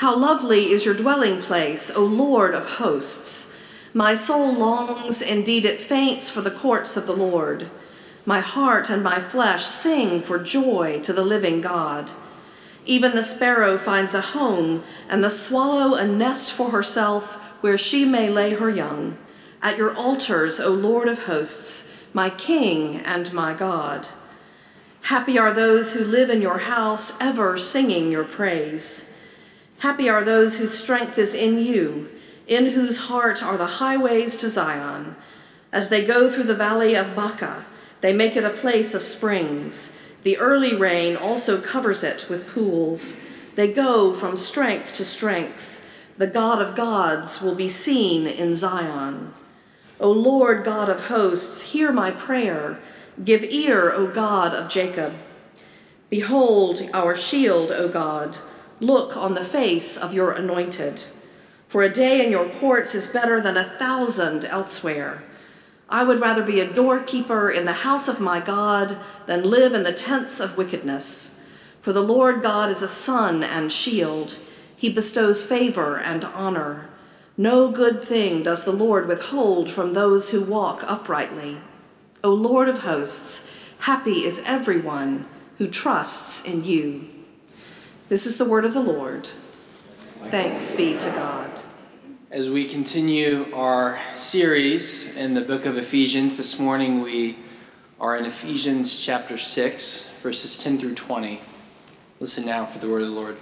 How lovely is your dwelling place, O Lord of hosts! My soul longs, indeed it faints, for the courts of the Lord. My heart and my flesh sing for joy to the living God. Even the sparrow finds a home, and the swallow a nest for herself where she may lay her young. At your altars, O Lord of hosts, my King and my God. Happy are those who live in your house, ever singing your praise. Happy are those whose strength is in you, in whose heart are the highways to Zion. As they go through the valley of Baca, they make it a place of springs. The early rain also covers it with pools. They go from strength to strength. The God of gods will be seen in Zion. O Lord God of hosts, hear my prayer. Give ear, O God of Jacob. Behold our shield, O God. Look on the face of your anointed. For a day in your courts is better than a thousand elsewhere. I would rather be a doorkeeper in the house of my God than live in the tents of wickedness. For the Lord God is a sun and shield. He bestows favor and honor. No good thing does the Lord withhold from those who walk uprightly. O Lord of hosts, happy is everyone who trusts in you. This is the word of the Lord. Thanks be to God. As we continue our series in the book of Ephesians, this morning we are in Ephesians chapter 6, verses 10 through 20. Listen now for the word of the Lord.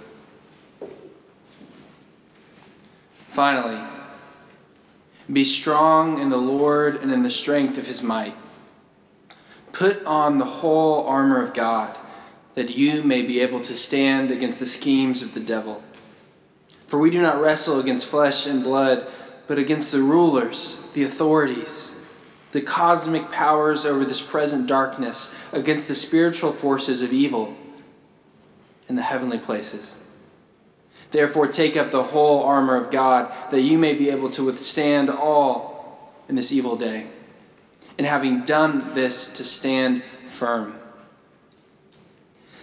Finally, be strong in the Lord and in the strength of his might. Put on the whole armor of God that you may be able to stand against the schemes of the devil. For we do not wrestle against flesh and blood, but against the rulers, the authorities, the cosmic powers over this present darkness, against the spiritual forces of evil in the heavenly places. Therefore, take up the whole armor of God, that you may be able to withstand all in this evil day, and having done this, to stand firm.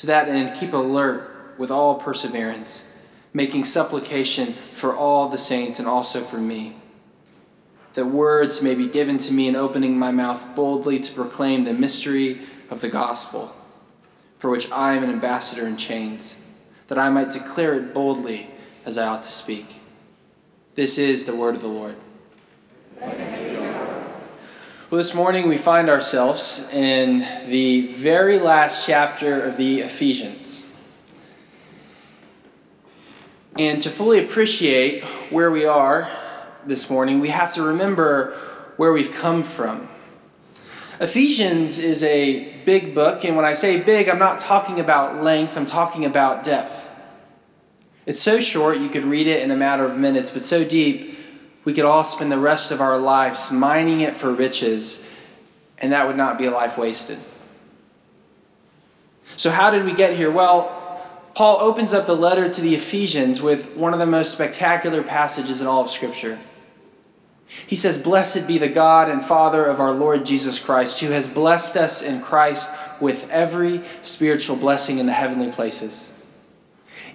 to that end, keep alert with all perseverance, making supplication for all the saints and also for me, that words may be given to me in opening my mouth boldly to proclaim the mystery of the gospel, for which I am an ambassador in chains, that I might declare it boldly as I ought to speak. This is the word of the Lord. Well, this morning we find ourselves in the very last chapter of the Ephesians. And to fully appreciate where we are this morning, we have to remember where we've come from. Ephesians is a big book, and when I say big, I'm not talking about length, I'm talking about depth. It's so short you could read it in a matter of minutes, but so deep we could all spend the rest of our lives mining it for riches, and that would not be a life wasted. So, how did we get here? Well, Paul opens up the letter to the Ephesians with one of the most spectacular passages in all of Scripture. He says, Blessed be the God and Father of our Lord Jesus Christ, who has blessed us in Christ with every spiritual blessing in the heavenly places,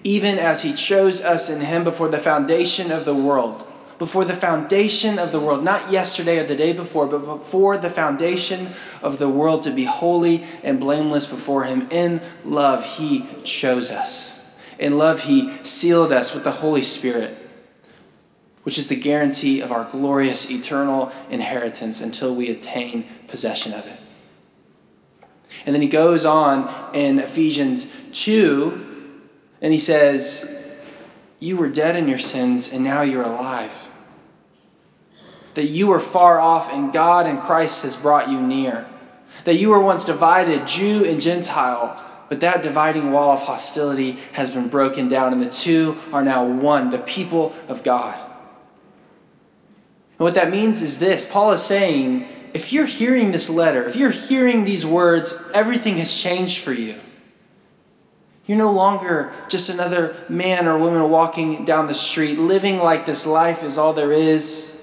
even as he chose us in him before the foundation of the world before the foundation of the world, not yesterday or the day before, but before the foundation of the world to be holy and blameless before Him. In love, He chose us. In love, He sealed us with the Holy Spirit, which is the guarantee of our glorious eternal inheritance until we attain possession of it. And then he goes on in Ephesians 2, and he says, you were dead in your sins, and now you're alive. That you were far off, and God and Christ has brought you near. That you were once divided, Jew and Gentile, But that dividing wall of hostility has been broken down, and the two are now one, the people of God. And what that means is this Paul is saying, if you're hearing this letter, if you're hearing these words, everything has changed for you. You're no longer just another man or woman walking down the street, living like this life is all there is,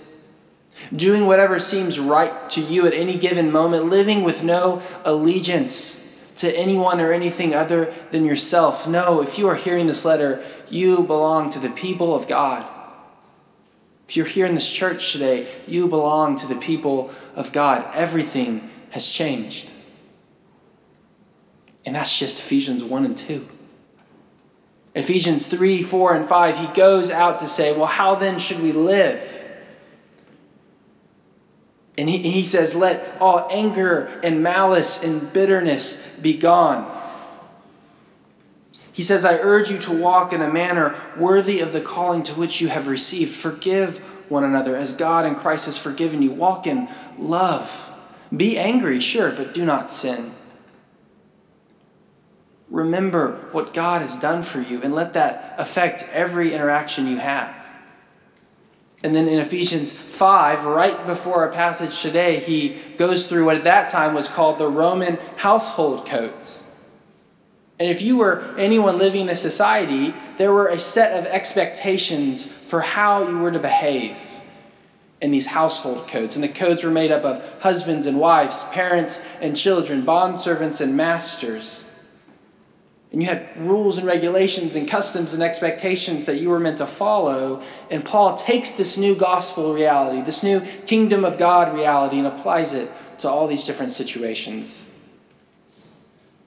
doing whatever seems right to you at any given moment, living with no allegiance to anyone or anything other than yourself. No, if you are hearing this letter, you belong to the people of God. If you're here in this church today, you belong to the people of God. Everything has changed. And that's just Ephesians 1 and 2. Ephesians 3, 4, and 5, he goes out to say, Well, how then should we live? And he, he says, Let all anger and malice and bitterness be gone. He says, I urge you to walk in a manner worthy of the calling to which you have received. Forgive one another as God in Christ has forgiven you. Walk in love. Be angry, sure, but do not sin. Remember what God has done for you and let that affect every interaction you have. And then in Ephesians 5, right before our passage today, he goes through what at that time was called the Roman household codes. And if you were anyone living in a society, there were a set of expectations for how you were to behave in these household codes. And the codes were made up of husbands and wives, parents and children, bondservants and masters. And you had rules and regulations and customs and expectations that you were meant to follow. And Paul takes this new gospel reality, this new kingdom of God reality, and applies it to all these different situations,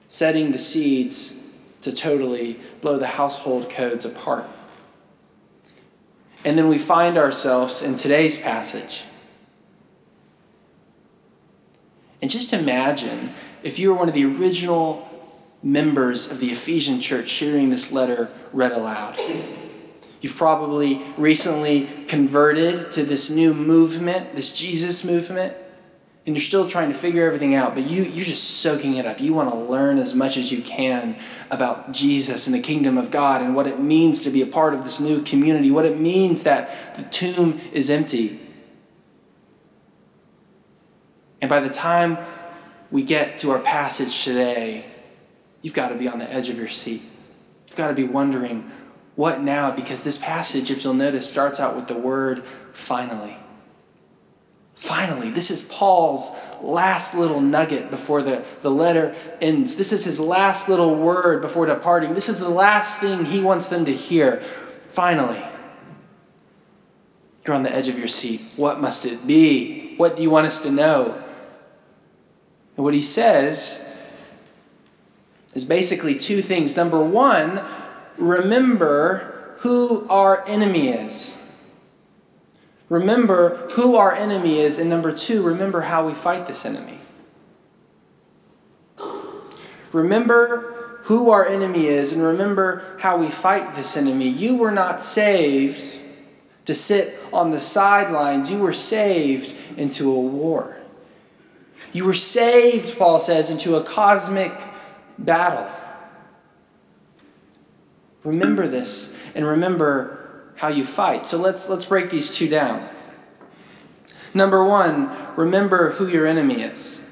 setting the seeds to totally blow the household codes apart. And then we find ourselves in today's passage. And just imagine if you were one of the original members of the Ephesian church hearing this letter read aloud. You've probably recently converted to this new movement, this Jesus movement, and you're still trying to figure everything out, but you, you're just soaking it up. You want to learn as much as you can about Jesus and the kingdom of God and what it means to be a part of this new community, what it means that the tomb is empty. And by the time we get to our passage today, you've got to be on the edge of your seat. You've got to be wondering, what now? Because this passage, if you'll notice, starts out with the word finally. Finally, this is Paul's last little nugget before the, the letter ends. This is his last little word before departing. This is the last thing he wants them to hear. Finally, you're on the edge of your seat. What must it be? What do you want us to know? And what he says is basically two things. Number one, remember who our enemy is. Remember who our enemy is. And number two, remember how we fight this enemy. Remember who our enemy is and remember how we fight this enemy. You were not saved to sit on the sidelines, you were saved into a war. You were saved, Paul says, into a cosmic battle. Remember this and remember how you fight. So let's, let's break these two down. Number one, remember who your enemy is.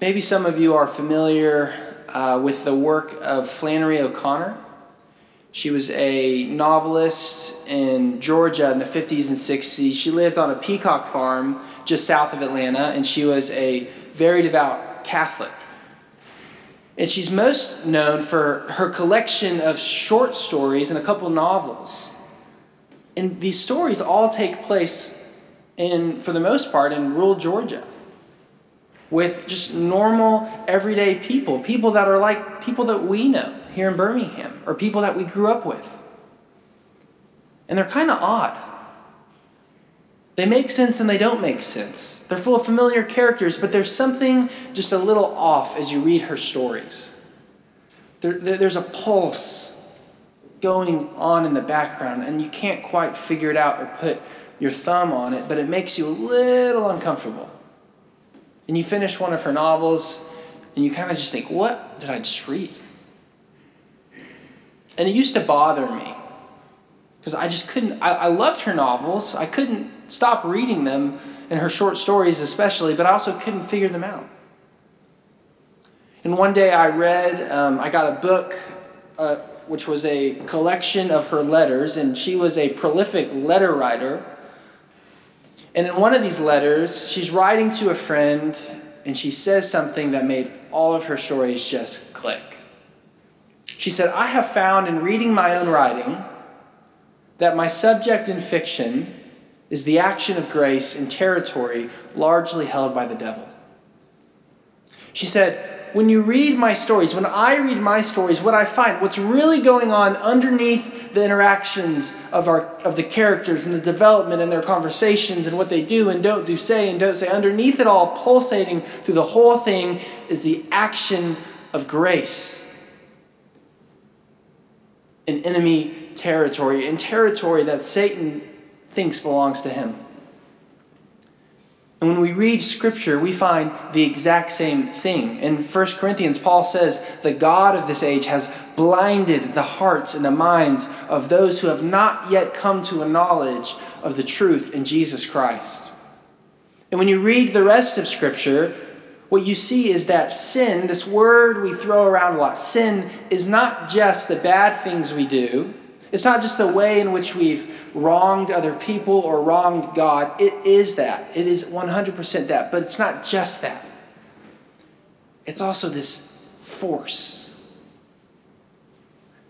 Maybe some of you are familiar uh, with the work of Flannery O'Connor. She was a novelist in Georgia in the 50s and 60s. She lived on a peacock farm just south of Atlanta, and she was a very devout Catholic. And she's most known for her collection of short stories and a couple novels. And these stories all take place in, for the most part, in rural Georgia with just normal, everyday people, people that are like people that we know here in Birmingham, or people that we grew up with. And they're kind of odd. They make sense and they don't make sense. They're full of familiar characters, but there's something just a little off as you read her stories. There, there's a pulse going on in the background, and you can't quite figure it out or put your thumb on it, but it makes you a little uncomfortable. And you finish one of her novels, and you kind of just think, what did I just read? And it used to bother me because I just couldn't, I, I loved her novels. I couldn't stop reading them and her short stories, especially, but I also couldn't figure them out. And one day I read, um, I got a book uh, which was a collection of her letters, and she was a prolific letter writer. And in one of these letters, she's writing to a friend, and she says something that made all of her stories just click. She said, I have found in reading my own writing that my subject in fiction is the action of grace in territory largely held by the devil. She said, when you read my stories, when I read my stories, what I find, what's really going on underneath the interactions of, our, of the characters and the development and their conversations and what they do and don't do, say and don't say, underneath it all, pulsating through the whole thing, is the action of grace in enemy territory, in territory that Satan thinks belongs to him. And when we read Scripture, we find the exact same thing. In 1 Corinthians, Paul says, The God of this age has blinded the hearts and the minds of those who have not yet come to a knowledge of the truth in Jesus Christ. And when you read the rest of Scripture, what you see is that sin, this word we throw around a lot, sin is not just the bad things we do, it's not just the way in which we've wronged other people or wronged God. It is that. It is 100% that. But it's not just that, it's also this force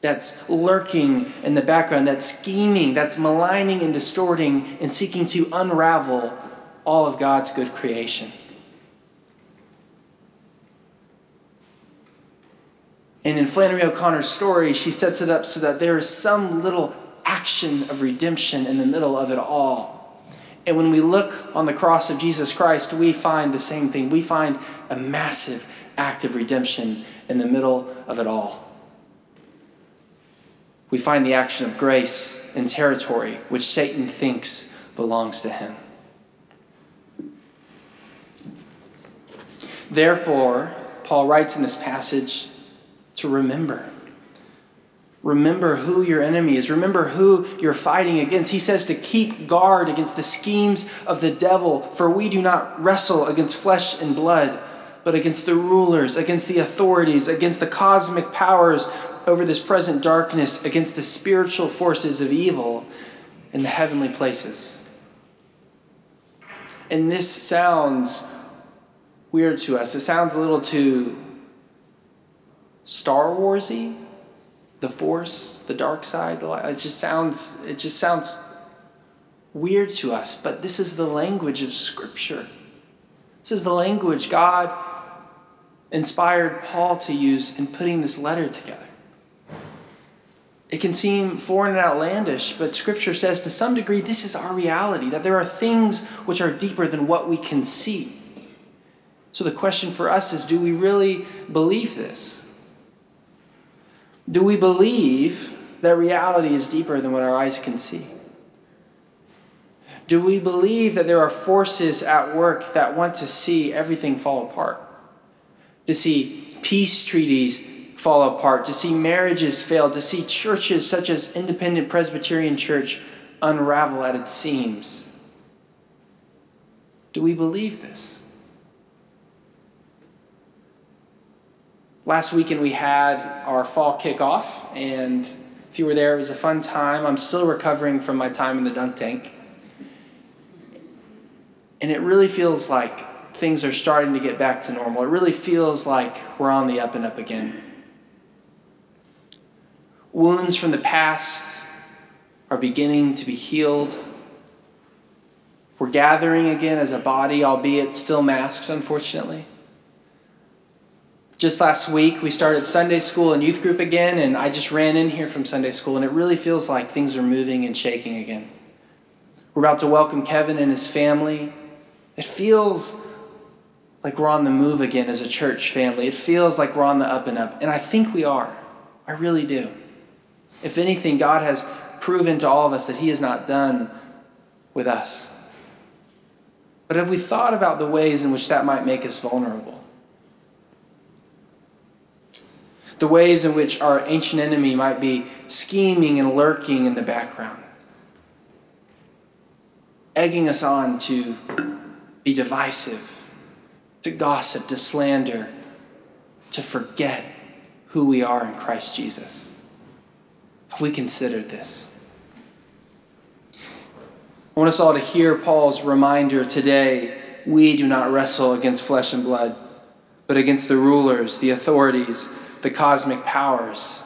that's lurking in the background, that's scheming, that's maligning and distorting and seeking to unravel all of God's good creation. And in Flannery O'Connor's story, she sets it up so that there is some little action of redemption in the middle of it all. And when we look on the cross of Jesus Christ, we find the same thing. We find a massive act of redemption in the middle of it all. We find the action of grace in territory which Satan thinks belongs to him. Therefore, Paul writes in this passage to remember. Remember who your enemy is. Remember who you're fighting against. He says to keep guard against the schemes of the devil, for we do not wrestle against flesh and blood, but against the rulers, against the authorities, against the cosmic powers over this present darkness, against the spiritual forces of evil in the heavenly places. And this sounds weird to us. It sounds a little too Star Warsy the force, the dark side, the. It just sounds it just sounds weird to us, but this is the language of scripture. This is the language God inspired Paul to use in putting this letter together. It can seem foreign and outlandish, but Scripture says to some degree this is our reality, that there are things which are deeper than what we can see. So the question for us is do we really believe this? Do we believe that reality is deeper than what our eyes can see? Do we believe that there are forces at work that want to see everything fall apart? To see peace treaties fall apart, to see marriages fail, to see churches such as Independent Presbyterian Church unravel at its seams? Do we believe this? Last weekend we had our fall kickoff, and if you were there, it was a fun time. I'm still recovering from my time in the dunk tank. And it really feels like things are starting to get back to normal. It really feels like we're on the up and up again. Wounds from the past are beginning to be healed. We're gathering again as a body, albeit still masked, unfortunately. Just last week, we started Sunday school and youth group again, and I just ran in here from Sunday school, and it really feels like things are moving and shaking again. We're about to welcome Kevin and his family. It feels like we're on the move again as a church family. It feels like we're on the up and up, and I think we are. I really do. If anything, God has proven to all of us that He is not done with us. But have we thought about the ways in which that might make us vulnerable? The ways in which our ancient enemy might be scheming and lurking in the background, egging us on to be divisive, to gossip, to slander, to forget who we are in Christ Jesus. Have we considered this? I want us all to hear Paul's reminder today we do not wrestle against flesh and blood, but against the rulers, the authorities, the cosmic powers,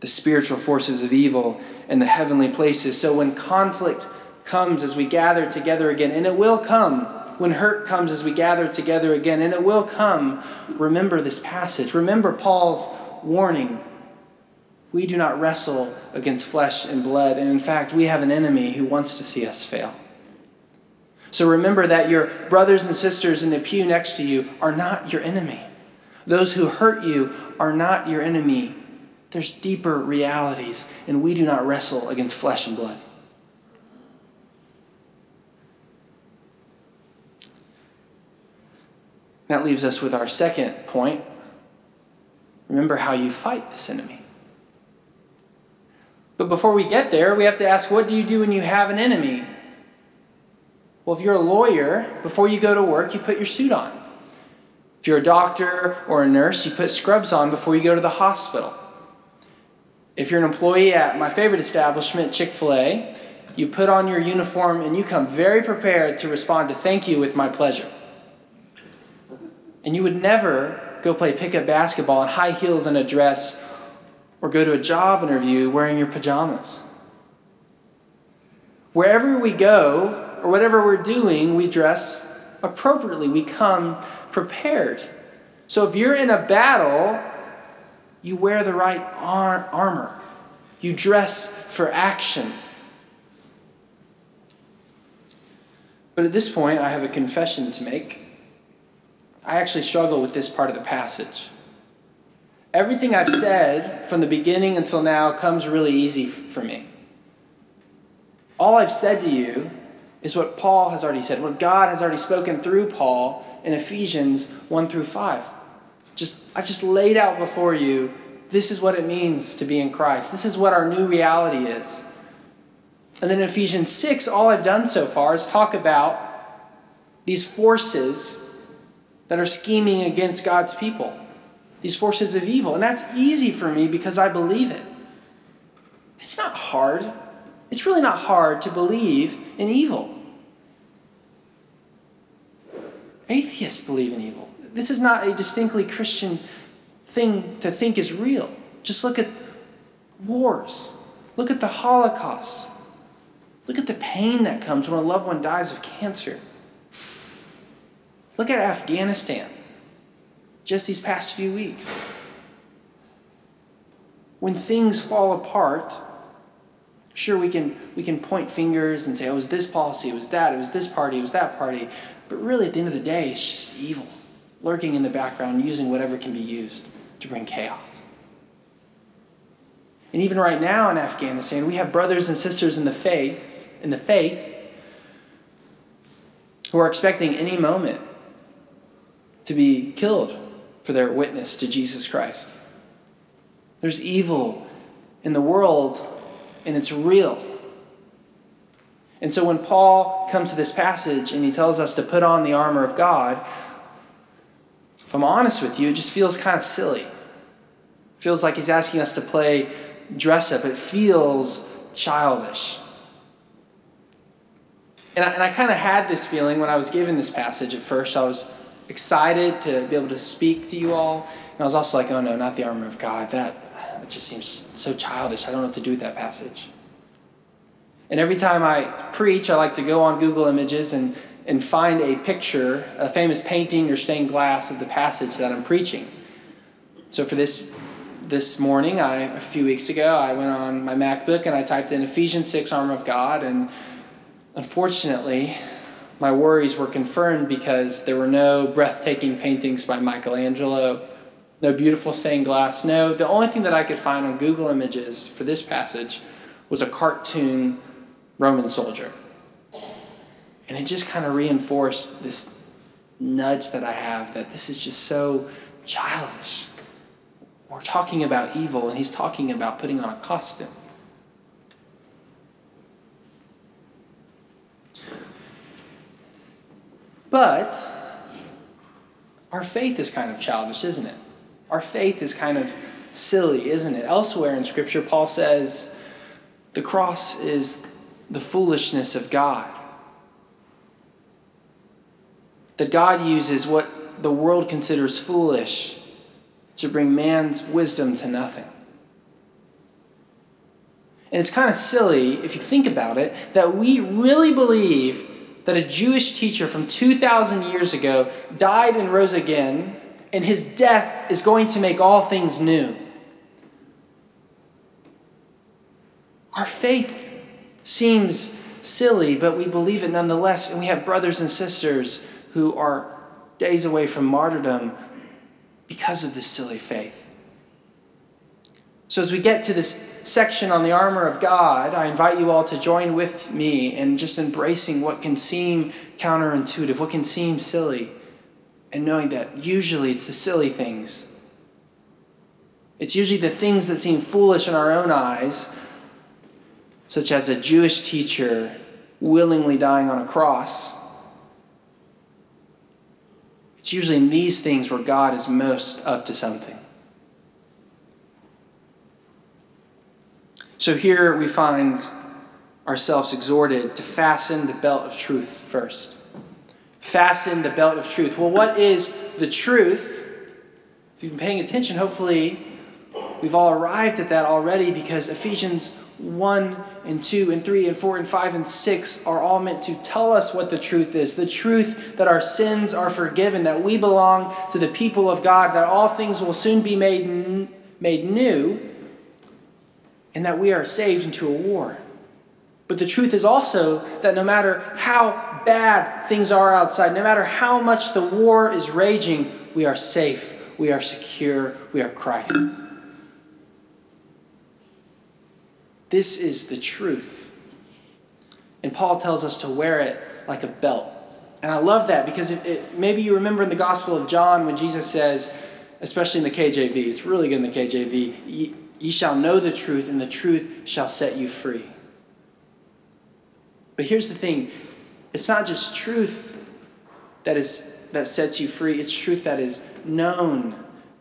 the spiritual forces of evil in the heavenly places. So when conflict comes as we gather together again, and it will come when hurt comes as we gather together again, and it will come, remember this passage. Remember Paul's warning we do not wrestle against flesh and blood, and in fact, we have an enemy who wants to see us fail. So remember that your brothers and sisters in the pew next to you are not your enemy. Those who hurt you are not your enemy. There's deeper realities, and we do not wrestle against flesh and blood. That leaves us with our second point. Remember how you fight this enemy. But before we get there, we have to ask what do you do when you have an enemy? Well, if you're a lawyer, before you go to work, you put your suit on. If you're a doctor or a nurse, you put scrubs on before you go to the hospital. If you're an employee at my favorite establishment, Chick fil A, you put on your uniform and you come very prepared to respond to thank you with my pleasure. And you would never go play pickup basketball in high heels and a dress or go to a job interview wearing your pajamas. Wherever we go, or whatever we're doing, we dress appropriately. We come prepared. So if you're in a battle, you wear the right ar- armor, you dress for action. But at this point, I have a confession to make. I actually struggle with this part of the passage. Everything I've said from the beginning until now comes really easy for me. All I've said to you is what Paul has already said, what God has already spoken through Paul in Ephesians 1 through 5. Just I've just laid out before you this is what it means to be in Christ. This is what our new reality is. And then in Ephesians 6, all I've done so far is talk about these forces that are scheming against God's people these forces of evil. And that's easy for me because I believe it. It's not hard. It's really not hard to believe in evil. Atheists believe in evil. This is not a distinctly Christian thing to think is real. Just look at wars, look at the Holocaust, look at the pain that comes when a loved one dies of cancer. Look at Afghanistan just these past few weeks. When things fall apart, sure we can we can point fingers and say, oh, it was this policy, it was that, it was this party, it was that party. But really at the end of the day, it's just evil, lurking in the background, using whatever can be used to bring chaos. And even right now in Afghanistan, we have brothers and sisters in the faith, in the faith, who are expecting any moment to be killed for their witness to Jesus Christ. There's evil in the world, and it's real. And so when Paul comes to this passage and he tells us to put on the armor of God, if I'm honest with you, it just feels kind of silly. It feels like he's asking us to play dress up. It feels childish. And I, and I kind of had this feeling when I was given this passage at first. I was excited to be able to speak to you all. And I was also like, oh no, not the armor of God. That, that just seems so childish. I don't know what to do with that passage. And every time I preach, I like to go on Google Images and, and find a picture, a famous painting or stained glass of the passage that I'm preaching. So for this this morning, I a few weeks ago, I went on my MacBook and I typed in Ephesians 6 armor of God and unfortunately, my worries were confirmed because there were no breathtaking paintings by Michelangelo, no beautiful stained glass. No, the only thing that I could find on Google Images for this passage was a cartoon Roman soldier. And it just kind of reinforced this nudge that I have that this is just so childish. We're talking about evil, and he's talking about putting on a costume. But our faith is kind of childish, isn't it? Our faith is kind of silly, isn't it? Elsewhere in Scripture, Paul says the cross is the foolishness of God. That God uses what the world considers foolish to bring man's wisdom to nothing. And it's kind of silly, if you think about it, that we really believe that a Jewish teacher from 2,000 years ago died and rose again, and his death is going to make all things new. Our faith seems silly, but we believe it nonetheless, and we have brothers and sisters who are days away from martyrdom because of this silly faith. So, as we get to this section on the armor of God, I invite you all to join with me in just embracing what can seem counterintuitive, what can seem silly, and knowing that usually it's the silly things. It's usually the things that seem foolish in our own eyes, such as a Jewish teacher willingly dying on a cross. It's usually in these things where God is most up to something. So here we find ourselves exhorted to fasten the belt of truth first. Fasten the belt of truth. Well, what is the truth? If you've been paying attention, hopefully we've all arrived at that already because Ephesians 1 and 2 and 3 and 4 and 5 and 6 are all meant to tell us what the truth is. The truth that our sins are forgiven, that we belong to the people of God, that all things will soon be made, made new and that we are saved into a war. But the truth is also that no matter how bad things are outside, no matter how much the war is raging, we are safe, we are secure, we are Christ. This is the truth. And Paul tells us to wear it like a belt. And I love that because it, it, maybe you remember in the Gospel of John when Jesus says, especially in the KJV, it's really good in the KJV, Ye shall know the truth, and the truth shall set you free. But here's the thing it's not just truth that, is, that sets you free, it's truth that is known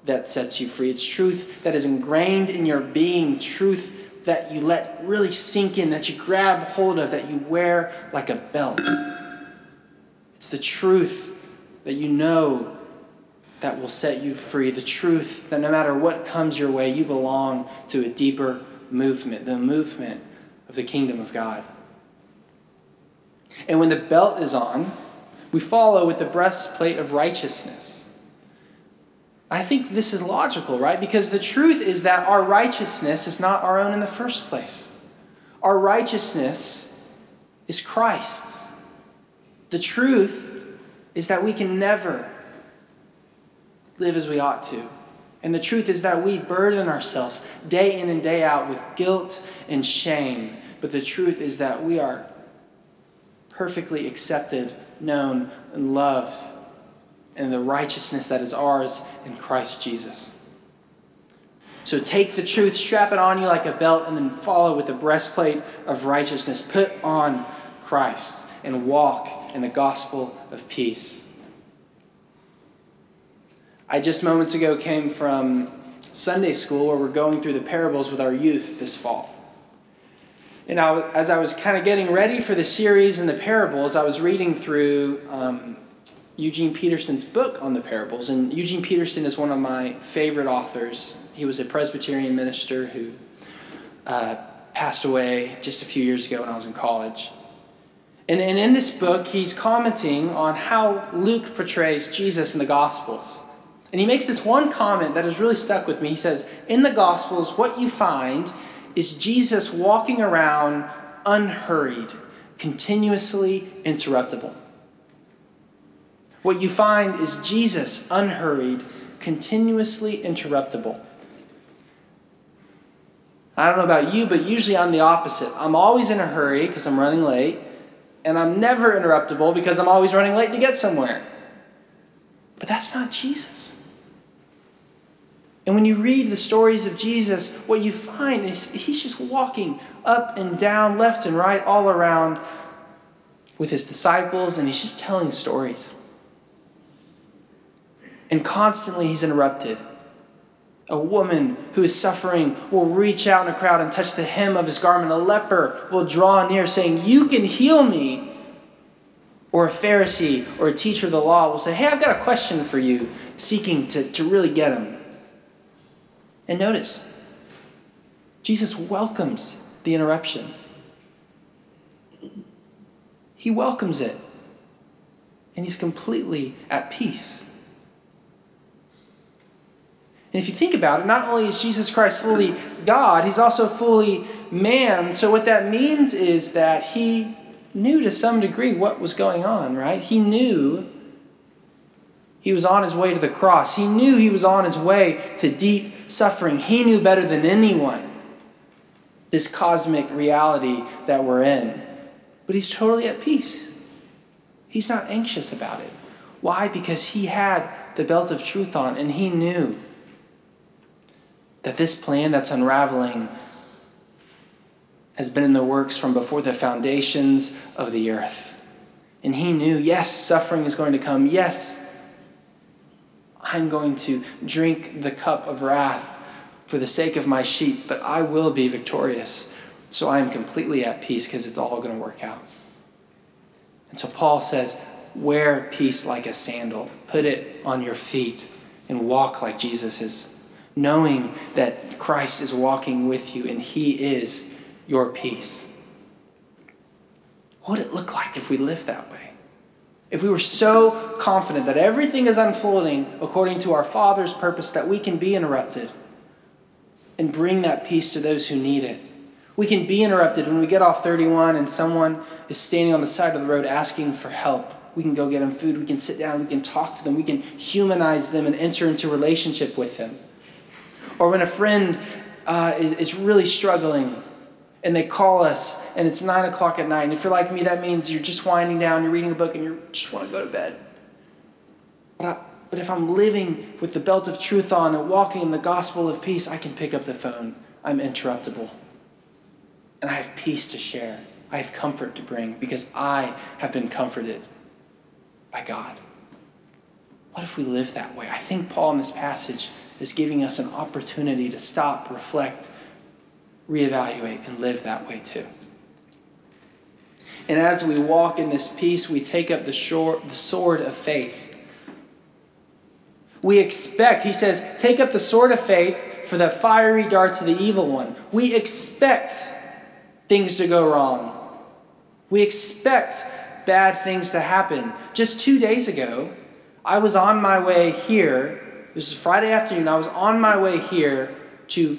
that sets you free. It's truth that is ingrained in your being, truth that you let really sink in, that you grab hold of, that you wear like a belt. It's the truth that you know that will set you free. The truth that no matter what comes your way, you belong to a deeper movement, the movement of the kingdom of God. And when the belt is on, we follow with the breastplate of righteousness. I think this is logical, right? Because the truth is that our righteousness is not our own in the first place. Our righteousness is Christ. The truth is that we can never live as we ought to. And the truth is that we burden ourselves day in and day out with guilt and shame. But the truth is that we are perfectly accepted, known, and loved and the righteousness that is ours in Christ Jesus. So take the truth, strap it on you like a belt, and then follow with the breastplate of righteousness. Put on Christ and walk in the gospel of peace. I just moments ago came from Sunday school where we're going through the parables with our youth this fall. And I, as I was kind of getting ready for the series and the parables, I was reading through um, Eugene Peterson's book on the parables. And Eugene Peterson is one of my favorite authors. He was a Presbyterian minister who uh, passed away just a few years ago when I was in college. And, and in this book, he's commenting on how Luke portrays Jesus in the Gospels. And he makes this one comment that has really stuck with me. He says, In the Gospels, what you find is Jesus walking around unhurried, continuously interruptible. What you find is Jesus unhurried, continuously interruptible. I don't know about you, but usually I'm the opposite. I'm always in a hurry because I'm running late, and I'm never interruptible because I'm always running late to get somewhere. But that's not Jesus. And when you read the stories of Jesus, what you find is he's just walking up and down, left and right, all around with his disciples, and he's just telling stories. And constantly he's interrupted. A woman who is suffering will reach out in a crowd and touch the hem of his garment. A leper will draw near, saying, You can heal me. Or a Pharisee or a teacher of the law will say, Hey, I've got a question for you, seeking to, to really get him. And notice, Jesus welcomes the interruption. He welcomes it. And he's completely at peace. And if you think about it, not only is Jesus Christ fully God, he's also fully man. So what that means is that he knew to some degree what was going on, right? He knew he was on his way to the cross. He knew he was on his way to deep suffering. He knew better than anyone this cosmic reality that we're in. But he's totally at peace. He's not anxious about it. Why? Because he had the belt of truth on and he knew that this plan that's unraveling has been in the works from before the foundations of the earth. And he knew, yes, suffering is going to come. Yes, I'm going to drink the cup of wrath for the sake of my sheep, but I will be victorious. So I am completely at peace because it's all going to work out. And so Paul says, Wear peace like a sandal, put it on your feet, and walk like Jesus is knowing that Christ is walking with you and He is your peace. What would it look like if we lived that way? If we were so confident that everything is unfolding according to our Father's purpose that we can be interrupted and bring that peace to those who need it. We can be interrupted when we get off 31 and someone is standing on the side of the road asking for help. We can go get them food, we can sit down, we can talk to them, we can humanize them and enter into relationship with them. Or when a friend uh, is, is really struggling and they call us and it's nine o'clock at night. And if you're like me, that means you're just winding down, you're reading a book, and you just want to go to bed. But, I, but if I'm living with the belt of truth on and walking in the gospel of peace, I can pick up the phone. I'm interruptible. And I have peace to share. I have comfort to bring because I have been comforted by God. What if we live that way? I think Paul in this passage is giving us an opportunity to stop, reflect, reevaluate, and live that way too. And as we walk in this peace, we take up the, the sword of faith. We expect, he says, take up the sword of faith for the fiery darts of the evil one. We expect things to go wrong. We expect bad things to happen. Just two days ago, I was on my way here this is Friday afternoon. I was on my way here to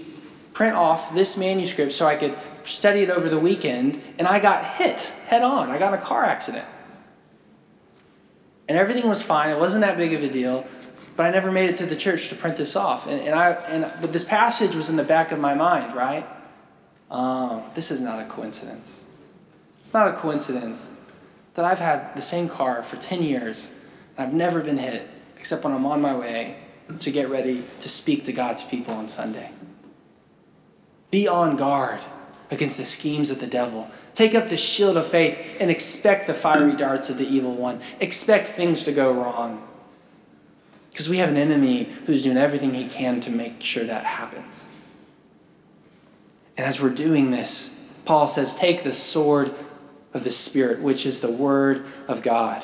print off this manuscript so I could study it over the weekend, and I got hit head on. I got in a car accident. And everything was fine. It wasn't that big of a deal, but I never made it to the church to print this off. And, and I and but this passage was in the back of my mind, right? Um, this is not a coincidence. It's not a coincidence that I've had the same car for 10 years and I've never been hit except when I'm on my way to get ready to speak to God's people on Sunday. Be on guard against the schemes of the devil. Take up the shield of faith and expect the fiery darts of the evil one. Expect things to go wrong. Because we have an enemy who's doing everything he can to make sure that happens. And as we're doing this, Paul says, Take the sword of the Spirit, which is the Word of God.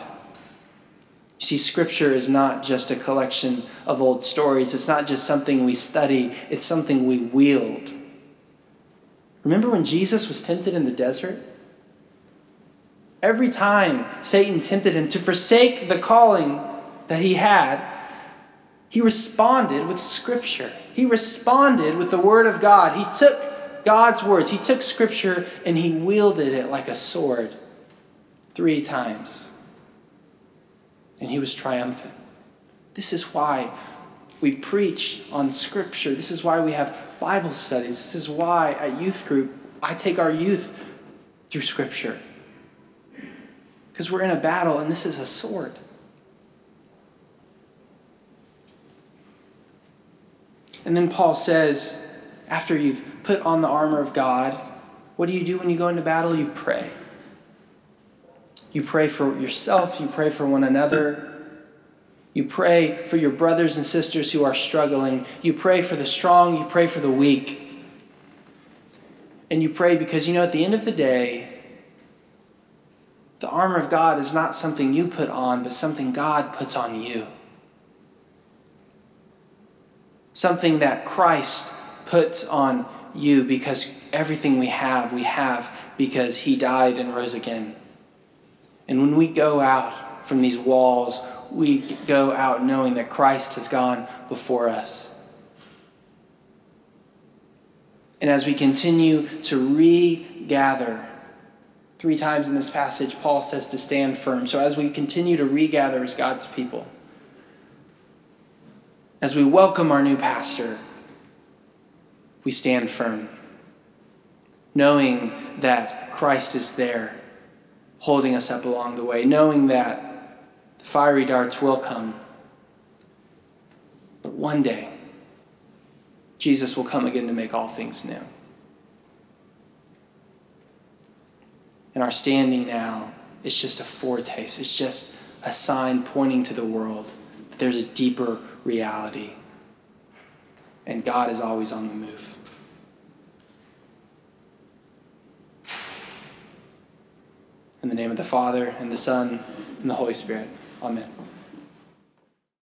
You see, Scripture is not just a collection of old stories, it's not just something we study, it's something we wield. Remember when Jesus was tempted in the desert? Every time Satan tempted him to forsake the calling that he had, he responded with Scripture. He responded with the Word of God. He took God's words, he took Scripture, and he wielded it like a sword three times and he was triumphant. This is why we preach on Scripture. This is why we have Bible studies. This is why at youth group, I take our youth through Scripture. Because we're in a battle and this is a sword. And then Paul says, after you've put on the armor of God, what do you do when you go into battle? You pray. You pray for yourself, you pray for one another. You pray for your brothers and sisters who are struggling. You pray for the strong, you pray for the weak. And you pray because you know at the end of the day, the armor of God is not something you put on, but something God puts on you. Something that Christ puts on you because everything we have, we have because he died and rose again. And when we go out from these walls, we go out knowing that Christ has gone before us. And as we continue to regather, three times in this passage, Paul says to stand firm. So as we continue to regather as God's people, as we welcome our new pastor, we stand firm, knowing that Christ is there holding us up along the way, knowing that fiery darts will come. But one day, Jesus will come again to make all things new. And our standing now is just a foretaste, it's just a sign pointing to the world that there's a deeper reality. And God is always on the move. In the name of the Father, and the Son, and the Holy Spirit. Amen.